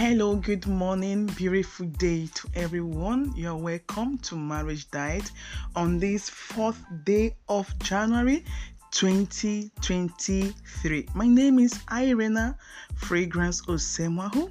Hello, good morning, beautiful day to everyone. You're welcome to Marriage Diet on this fourth day of January 2023. My name is Irena Fragrance Osemahu.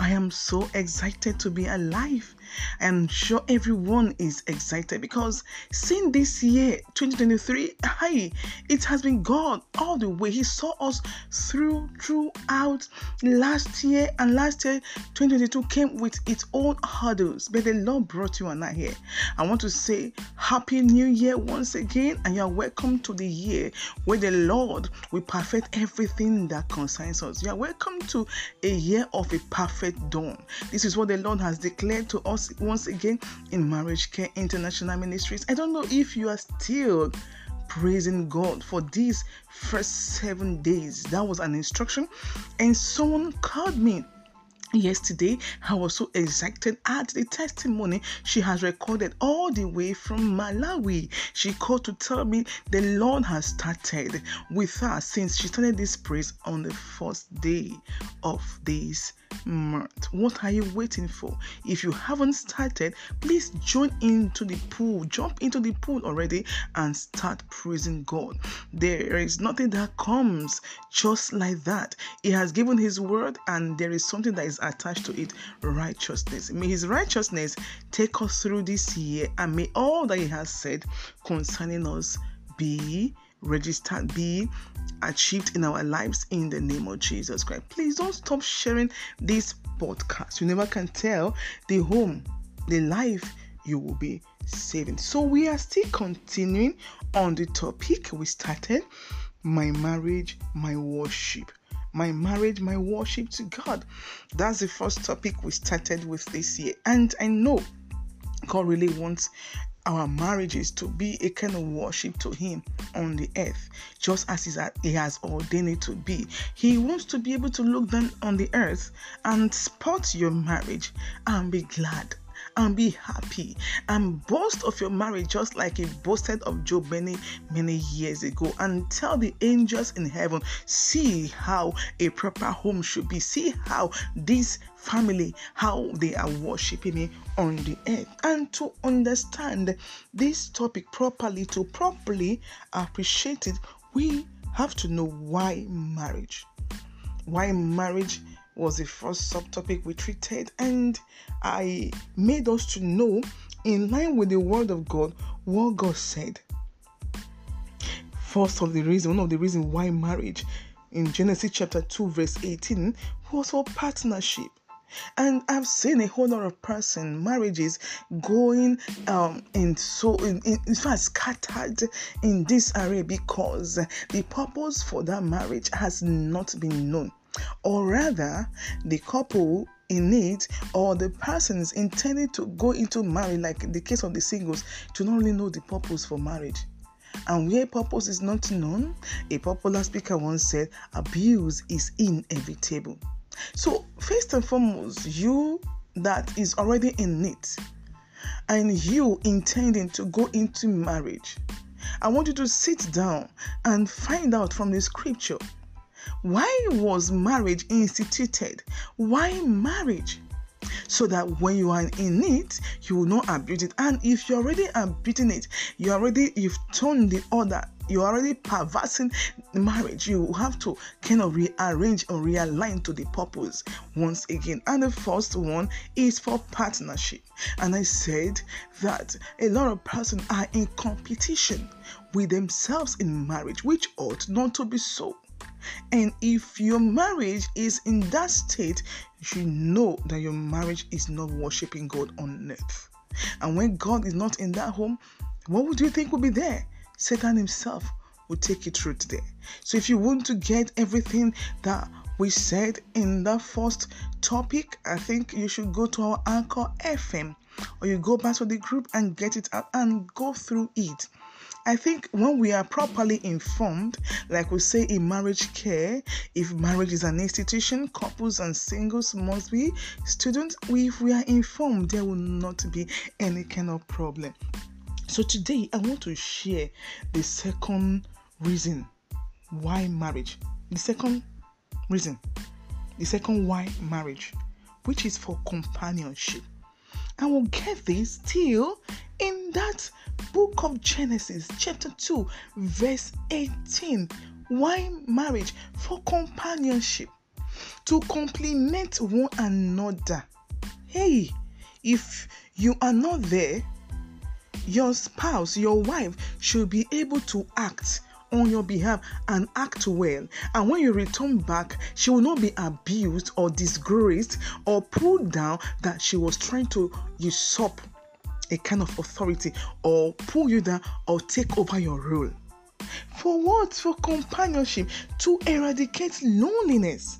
I am so excited to be alive. I am sure everyone is excited because since this year 2023, hi, it has been God all the way. He saw us through throughout last year, and last year 2022 came with its own hurdles, but the Lord brought you and I here. I want to say Happy New Year once again, and you are welcome to the year where the Lord will perfect everything that concerns us. You are welcome to a year of a perfect dawn. This is what the Lord has declared to us once again in Marriage Care International Ministries. I don't know if you are still praising God for these first seven days. That was an instruction, and someone called me Yesterday, I was so excited at the testimony she has recorded all the way from Malawi. She called to tell me the Lord has started with her since she started this praise on the first day of this What are you waiting for? If you haven't started, please join into the pool, jump into the pool already, and start praising God. There is nothing that comes just like that. He has given His word, and there is something that is attached to it righteousness. May His righteousness take us through this year, and may all that He has said concerning us be registered, be achieved in our lives in the name of Jesus Christ. Please don't stop sharing this podcast. You never can tell the home, the life you will be saving. So we are still continuing on the topic we started my marriage, my worship. My marriage, my worship to God. That's the first topic we started with this year. And I know God really wants our marriages to be a kind of worship to Him on the earth, just as He has ordained it to be. He wants to be able to look down on the earth and spot your marriage and be glad and be happy and boast of your marriage just like he boasted of Job many, many years ago. And tell the angels in heaven, see how a proper home should be. See how this family, how they are worshiping me on the earth. And to understand this topic properly, to properly appreciate it, we have to know why marriage. Why marriage was the first subtopic we treated, and I made us to know, in line with the Word of God, what God said. First of the reason, one of the reasons why marriage in Genesis chapter 2, verse 18 was for partnership. And I've seen a whole lot of person marriages going um in so in, in, in fact scattered in this area because the purpose for that marriage has not been known or rather the couple in it or the persons intending to go into marriage like the case of the singles to not only know the purpose for marriage. And where purpose is not known a popular speaker once said abuse is inevitable. So first and foremost you that is already in it and you intending to go into marriage i want you to sit down and find out from the scripture why was marriage instituted? Why marriage? So that when you are in it, you will not abuse it. And if you're already abusing it, you already you've turned the order you're already perversing marriage. You have to kind of rearrange or realign to the purpose once again. And the first one is for partnership. And I said that a lot of persons are in competition with themselves in marriage, which ought not to be so. And if your marriage is in that state, you know that your marriage is not worshiping God on earth. And when God is not in that home, what would you think will be there? Satan himself will take you through today. So if you want to get everything that we said in the first topic, I think you should go to our Anchor FM or you go back to the group and get it out and go through it. I think when we are properly informed, like we say in marriage care, if marriage is an institution, couples and singles must be students. If we are informed, there will not be any kind of problem. So today, I want to share the second reason why marriage. The second reason, the second why marriage which is for companionship. And we'll get this still in that book of Genesis, chapter 2, verse 18. Why marriage? For companionship, to complement one another. Hey, if you are not there, your spouse, your wife should be able to act on your behalf and act well. And when you return back, she will not be abused or disgraced or pulled down that she was trying to usurp a kind of authority or pull you down or take over your role. For what? For companionship, to eradicate loneliness.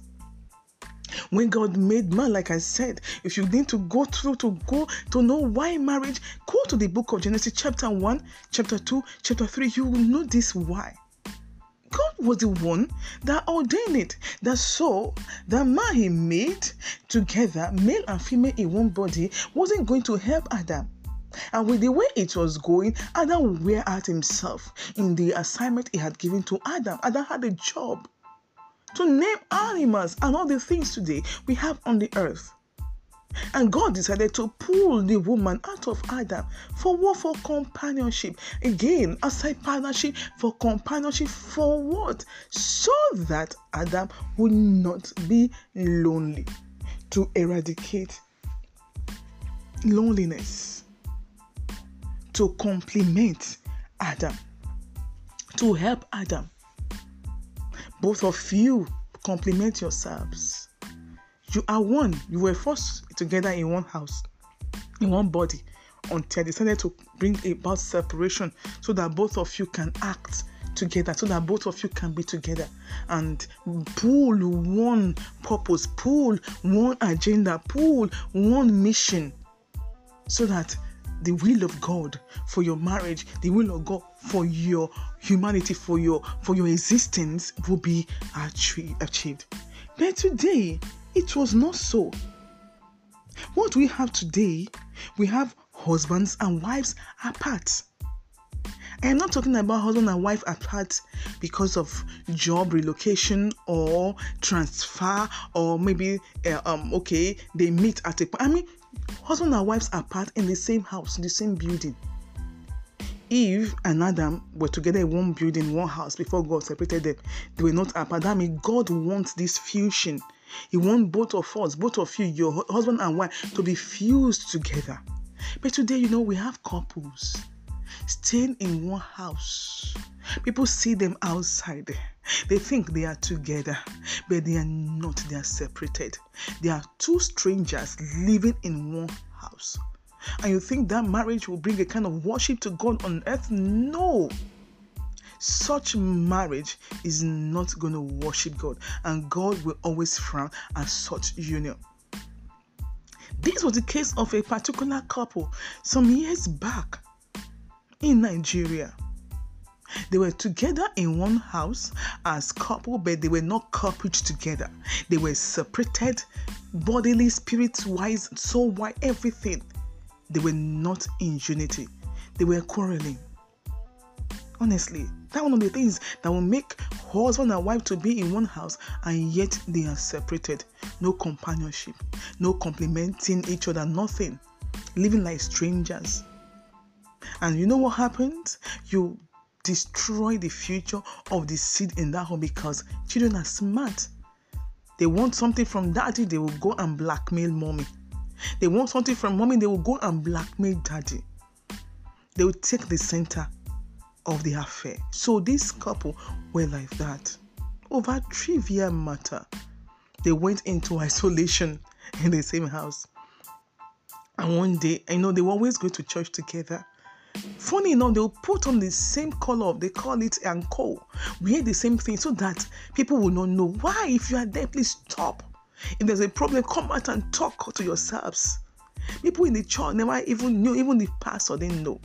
When God made man, like I said, if you need to go through to go to know why marriage, go to the book of Genesis, chapter 1, chapter 2, chapter 3. You will know this why. God was the one that ordained it. That so the man he made together, male and female in one body, wasn't going to help Adam. And with the way it was going, Adam wear out himself in the assignment he had given to Adam. Adam had a job to name animals and all the things today we have on the earth. And God decided to pull the woman out of Adam for what? For companionship. Again, aside partnership, for companionship, for what? So that Adam would not be lonely. To eradicate loneliness. To complement Adam. To help Adam both of you complement yourselves. You are one. You were first together in one house, in one body, until I decided to bring about separation so that both of you can act together, so that both of you can be together and pull one purpose, pull one agenda, pull one mission, so that the will of God for your marriage, the will of God for your humanity, for your for your existence will be achieved. But today, it was not so. What we have today, we have husbands and wives apart. I am not talking about husband and wife apart because of job relocation or transfer or maybe uh, um okay they meet at a I mean husband and wives apart in the same house in the same building Eve and Adam were together in one building, one house before God separated them. They were not apart. That means God wants this fusion. He wants both of us, both of you, your husband and wife, to be fused together. But today, you know, we have couples staying in one house. People see them outside. They think they are together, but they are not. They are separated. They are two strangers living in one house and you think that marriage will bring a kind of worship to God on earth? No. Such marriage is not going to worship God, and God will always frown at such union. This was the case of a particular couple some years back in Nigeria. They were together in one house as couple, but they were not coupled together. They were separated, bodily, spirit wise, soul wise, everything they were not in unity. They were quarreling. Honestly, that one of the things that will make husband and wife to be in one house and yet they are separated. No companionship, no complimenting each other, nothing. Living like strangers. And you know what happens? You destroy the future of the seed in that home because children are smart. They want something from daddy, they will go and blackmail mommy. They want something from mommy, they will go and blackmail daddy. They will take the center of the affair. So this couple were like that. Over trivial matter, they went into isolation in the same house. And one day, I know they were always going to church together. Funny enough, they'll put on the same color, they call it anko, wear the same thing so that people will not know why. If you are there, please stop. If there's a problem, come out and talk to yourselves. People in the church never even knew, even the pastor didn't know.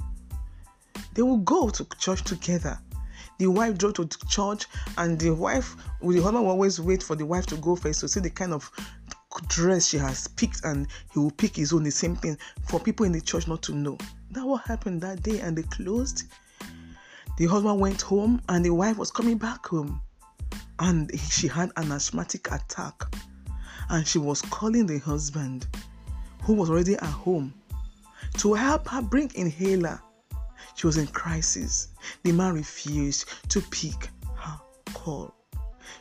They will go to church together. The wife drove to church, and the wife, the husband will always wait for the wife to go first to see the kind of dress she has picked, and he will pick his own, the same thing for people in the church not to know. That what happened that day, and they closed. The husband went home, and the wife was coming back home, and she had an asthmatic attack and she was calling the husband, who was already at home, to help her bring inhaler. She was in crisis. The man refused to pick her call.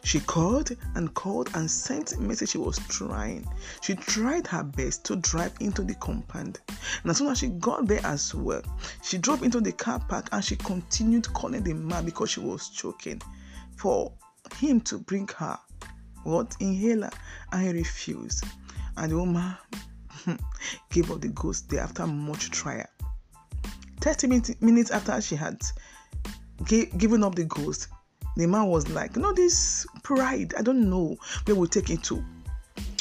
She called and called and sent a message she was trying. She tried her best to drive into the compound. And as soon as she got there as well, she drove into the car park and she continued calling the man because she was choking for him to bring her what inhaler and he refused. And the woman hmm, gave up the ghost there after much trial. 30 minutes after she had given up the ghost, the man was like, you know, this pride, I don't know where we'll take it to.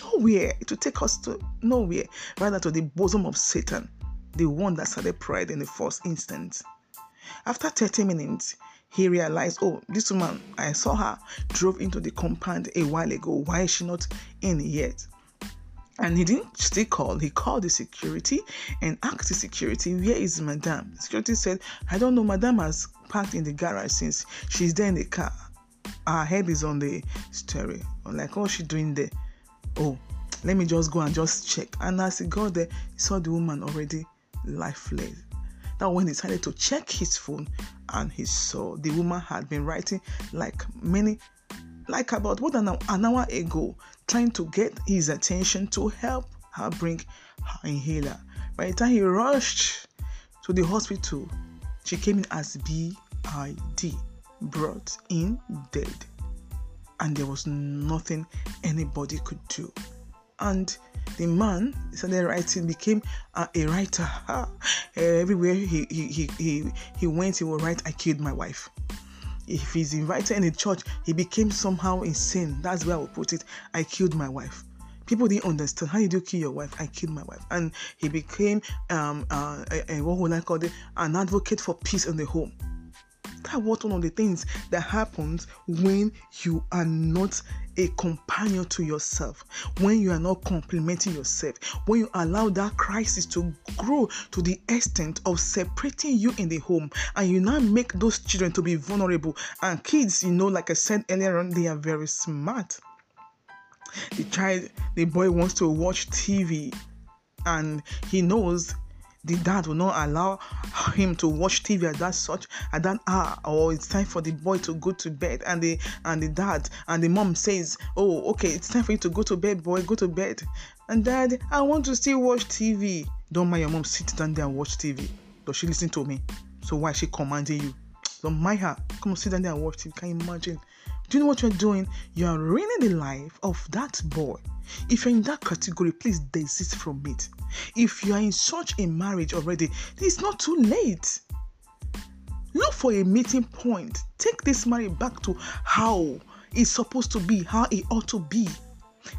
Nowhere. It will take us to nowhere, rather to the bosom of Satan, the one that started pride in the first instance. After 30 minutes, he realized, oh, this woman, I saw her drove into the compound a while ago. Why is she not in yet? And he didn't still call, he called the security and asked the security, Where is Madame? The security said, I don't know, Madame has parked in the garage since she's there in the car. Her head is on the steering. I'm like, what's she doing there? Oh, let me just go and just check. And as he got there, he saw the woman already lifeless. That when he decided to check his phone and he saw the woman had been writing like many, like about more than an hour ago, trying to get his attention to help her bring her inhaler. By the time he rushed to the hospital, she came in as BID, brought in dead. And there was nothing anybody could do. And the man started writing, became a, a writer. Everywhere he, he, he, he, he went, he would write, I killed my wife. If he's invited in a church, he became somehow insane. That's where I would put it. I killed my wife people didn't understand how did you kill your wife. I killed my wife. And he became um uh, a, a, what would i call it? An advocate for peace in the home. That was one of the things that happens when you are not a companion to yourself, when you are not complimenting yourself, when you allow that crisis to grow to the extent of separating you in the home, and you now make those children to be vulnerable. And kids, you know, like I said earlier on, they are very smart the child the boy wants to watch tv and he knows the dad will not allow him to watch TV at that such at that hour, or it's time for the boy to go to bed. And the and the dad and the mom says, "Oh, okay, it's time for you to go to bed, boy, go to bed." And dad, I want to still watch TV. Don't mind your mom sit down there and watch TV. Does she listen to me? So why is she commanding you? Don't mind her. Come on, sit down there and watch TV. Can you imagine? Do you know what you're doing? You are ruining the life of that boy. If you're in that category, please desist from it. If you are in such a marriage already, it's not too late. Look for a meeting point. Take this marriage back to how it's supposed to be, how it ought to be.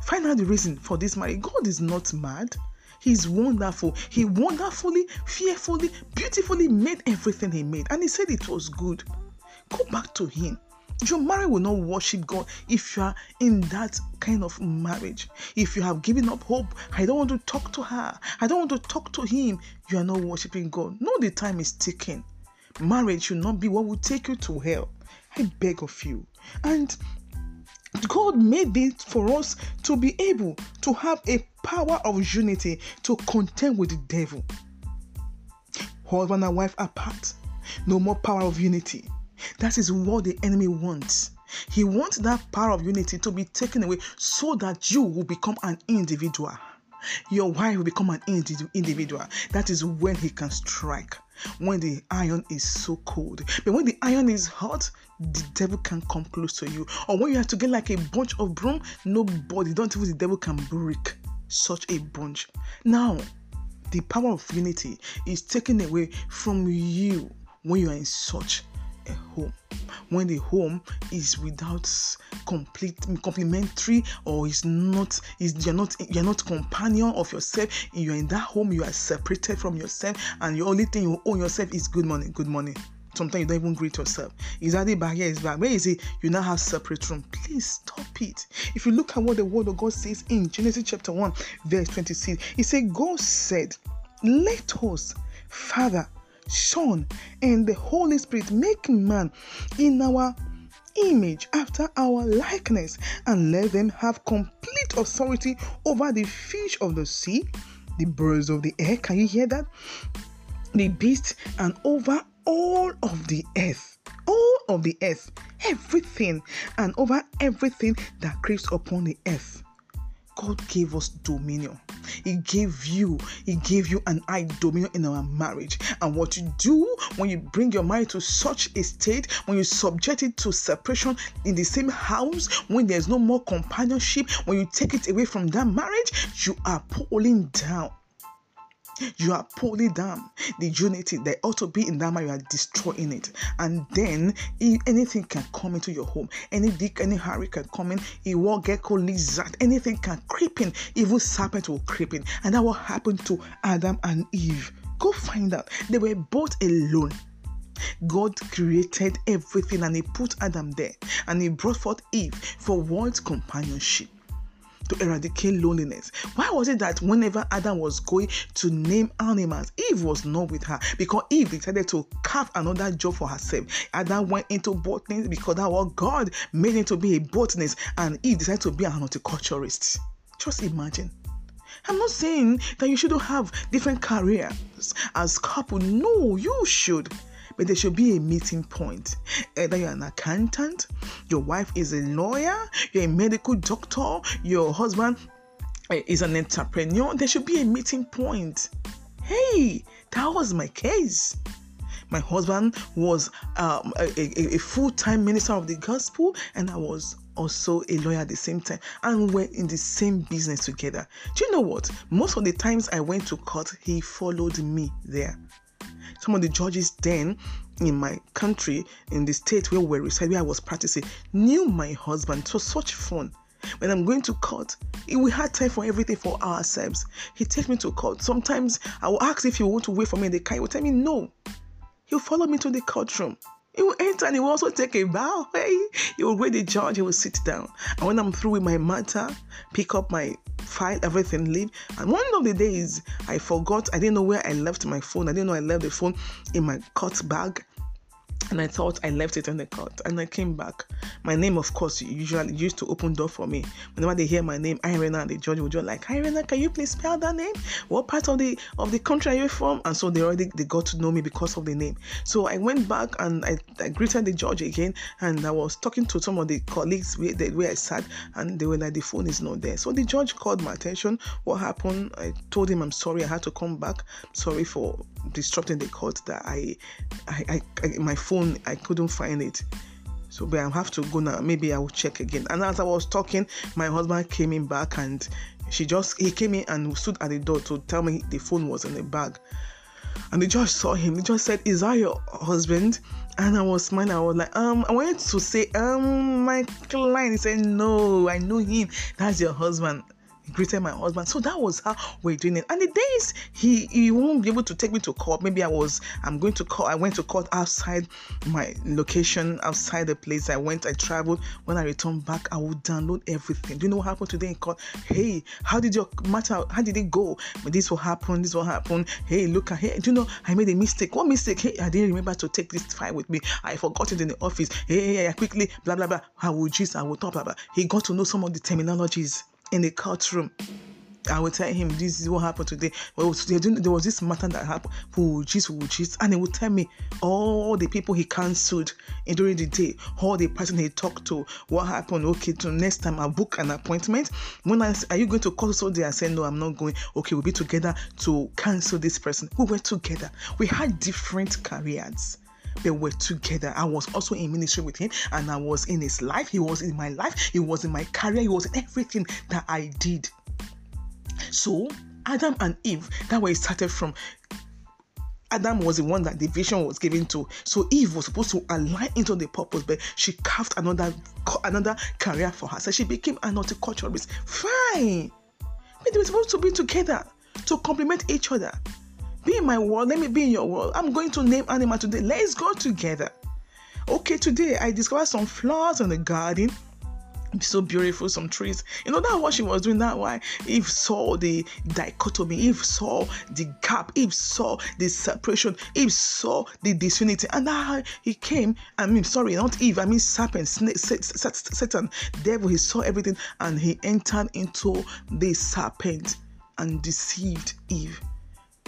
Find out the reason for this marriage. God is not mad. He's wonderful. He wonderfully, fearfully, beautifully made everything He made. And He said it was good. Go back to Him. Your marriage will not worship God if you are in that kind of marriage. If you have given up hope, I don't want to talk to her, I don't want to talk to him, you are not worshiping God. No, the time is ticking. Marriage should not be what will take you to hell. I beg of you. And God made it for us to be able to have a power of unity to contend with the devil. Husband and wife apart, no more power of unity. That is what the enemy wants. He wants that power of unity to be taken away so that you will become an individual. Your wife will become an individual. That is when he can strike. When the iron is so cold. But when the iron is hot, the devil can come close to you. Or when you have to get like a bunch of broom, nobody, don't even the devil can break such a bunch. Now, the power of unity is taken away from you when you are in such a home. When the home is without complete complementary or is not is you're not you're not companion of yourself you're in that home you are separated from yourself and the only thing you own yourself is good money good money. Sometimes you don't even greet yourself. Is that the barrier is back. Where is it? You now have separate room. Please stop it. If you look at what the word of god says in genesis chapter 1 verse 26 it said god said let us father Son, and the Holy Spirit make man in our image, after our likeness, and let them have complete authority over the fish of the sea, the birds of the air. Can you hear that? The beast, and over all of the earth. All of the earth, everything, and over everything that creeps upon the earth. God gave us dominion. He gave you, He gave you an I dominion in our marriage. And what you do when you bring your marriage to such a state, when you subject it to separation in the same house, when there's no more companionship, when you take it away from that marriage, you are pulling down you are pulling down the unity that ought to be in that man, you are destroying it. And then anything can come into your home. Any dick, any Harry can come in, a war gecko, lizard, anything can creep in, even serpent will creep in. And that will happen to Adam and Eve. Go find out. They were both alone. God created everything and He put Adam there and He brought forth Eve for what companionship to eradicate loneliness. Why was it that whenever Adam was going to name animals, Eve was not with her? Because Eve decided to carve another job for herself. Adam went into botanist because that was God made him to be a botanist, and Eve decided to be an horticulturist. Just imagine. I'm not saying that you shouldn't have different careers as couple. No, you should but there should be a meeting point. Either you're an accountant, your wife is a lawyer, you're a medical doctor, your husband eh, is an entrepreneur. There should be a meeting point. Hey, that was my case. My husband was um, a, a, a full time minister of the gospel, and I was also a lawyer at the same time and we're in the same business together. Do you know what? Most of the times I went to court, he followed me there some of the judges then in my country, in the state where we resided, where I was practicing, knew my husband. It was such fun. When I'm going to court, we had time for everything for ourselves. He takes me to court. Sometimes I will ask if he want to wait for me in the car. He will tell me no. He'll follow me to the courtroom. He will enter and he will also take a bow. Hey, he will wait the judge, he will sit down. And when I'm through with my matter, pick up my file, everything, leave. And one of the days, I forgot, I didn't know where I left my phone. I didn't know I left the phone in my coat bag and I thought I left it in the court. And I came back. My name, of course, usually used to open door for me. Whenever they hear my name, Irena, the judge would just like, Irena, can you please spell that name? What part of the of the country are you from? And so they already they got to know me because of the name. So I went back and I, I greeted the judge again, and I was talking to some of the colleagues where, where I sat, and they were like, the phone is not there. So the judge called my attention. What happened? I told him I'm sorry. I had to come back. Sorry for disrupting the court. That I, I, I, I my phone phone, I couldn't find it. So, but I have to go now. Maybe I will check again. And as I was talking, my husband came in back and she just he came in and stood at the door to tell me the phone was in the bag. And the judge saw him. He just said, Is that your husband? And I was smiling. I was like, um, I wanted to say, um, my client. He said, No, I know him. That's your husband greeted my husband. So that was how we're doing it. And the days he he won't be able to take me to court. Maybe I was I'm going to court. I went to court outside my location, outside the place I went. I traveled. When I returned back, I would download everything. Do you know what happened today in court? Hey, how did your matter? How did it go? This will happen. This will happen. Hey, look at hey. Do you know I made a mistake? What mistake? Hey, I didn't remember to take this file with me. I forgot it in the office. Hey, hey, hey quickly, blah blah blah. I will just I will talk blah blah. He got to know some of the terminologies in the courtroom. I will tell him this is what happened today. Well, there was this matter that happened. Who just, and he would tell me all the people he cancelled during the day, all the person he talked to, what happened. Okay, to next time I book an appointment. When I are you going to call so day? I said no, I'm not going. Okay, we'll be together to cancel this person. We were together. We had different careers they were together. I was also in ministry with him and I was in his life. He was in my life. He was in my career. He was in everything that I did. So, Adam and Eve, that way it started from. Adam was the one that the vision was given to. So Eve was supposed to align into the purpose, but she carved another another career for her. So she became an horticulturist. Fine. But they were supposed to be together to complement each other. Be in my world, let me be in your world. I'm going to name animal today. Let's go together. Okay, today I discovered some flowers in the garden. so beautiful some trees you know that what she was doing that why eve saw the dichotomy eve saw the gap eve saw the separation eve saw the disunity and that he came i mean sorry not eve i mean serpent snake, satan devil he saw everything and he entered into the serpent and deceived eve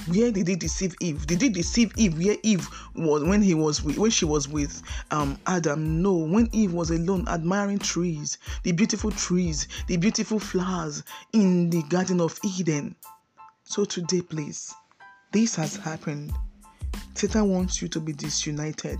where did he deceive Eve? Did he deceive Eve where Eve was when he was with, when she was with um, Adam? No, when Eve was alone, admiring trees, the beautiful trees, the beautiful flowers in the Garden of Eden. So today, please, this has happened. Satan wants you to be disunited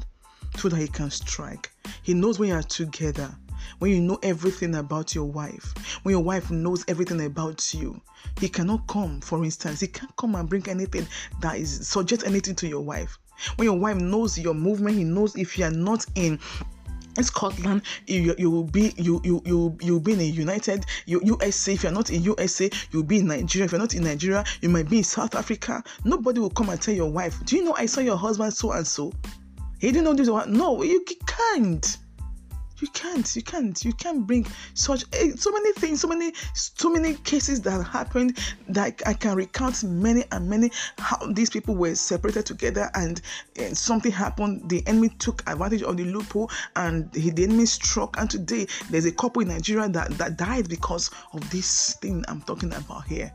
so that he can strike. He knows when you are together when you know everything about your wife, when your wife knows everything about you, he cannot come, for instance, he can't come and bring anything that is suggest anything to your wife. When your wife knows your movement, he knows if you are not in Scotland, you you will be you you you you'll be in United USA. If you're not in USA, you'll be in Nigeria. If you're not in Nigeria, you might be in South Africa. Nobody will come and tell your wife, "Do you know I saw your husband so and so?" He didn't know this one. No, you can't you can't you can't you can't bring such eh, so many things so many so many cases that happened that i can recount many and many how these people were separated together and, and eh, something happened. The enemy took advantage of the loophole and he, the enemy struck. And today there's a couple in nigeria that that died because of this thing i'm talking about here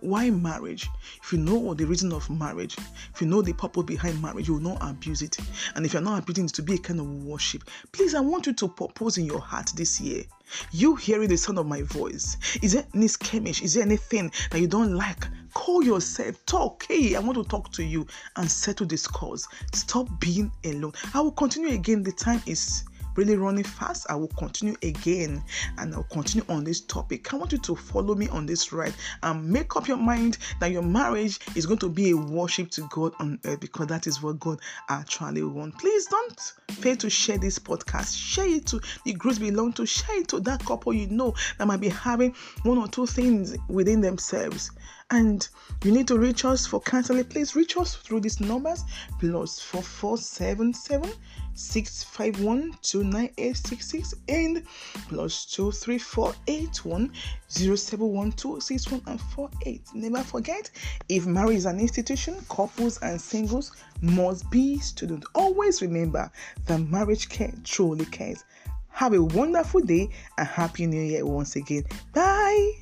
why marriage? If you know the reason of marriage, if you know the purpose behind marriage, you will not abuse it. And if you're not abusing it to be a kind of worship, please, I want you to propose in your heart this year. You hearing the sound of my voice. Is there any skirmish? Is there anything that you don't like? Call yourself, talk. Hey, I want to talk to you and settle this cause. Stop being alone. I will continue again. The time is really running fast, I will continue again and I'll continue on this topic. I want you to follow me on this ride and make up your mind that your marriage is going to be a worship to God on earth because that is what God actually wants. Please don't fail to share this podcast. Share it to the groups belong to. Share it to that couple you know that might be having one or two things within themselves and you need to reach us for counseling, please reach us through these numbers plus 4477 651 29866 and plus 23481 071261 and 48. Never forget if marriage is an institution, couples and singles must be students. Always remember that marriage care truly cares. Have a wonderful day and happy new year once again. Bye.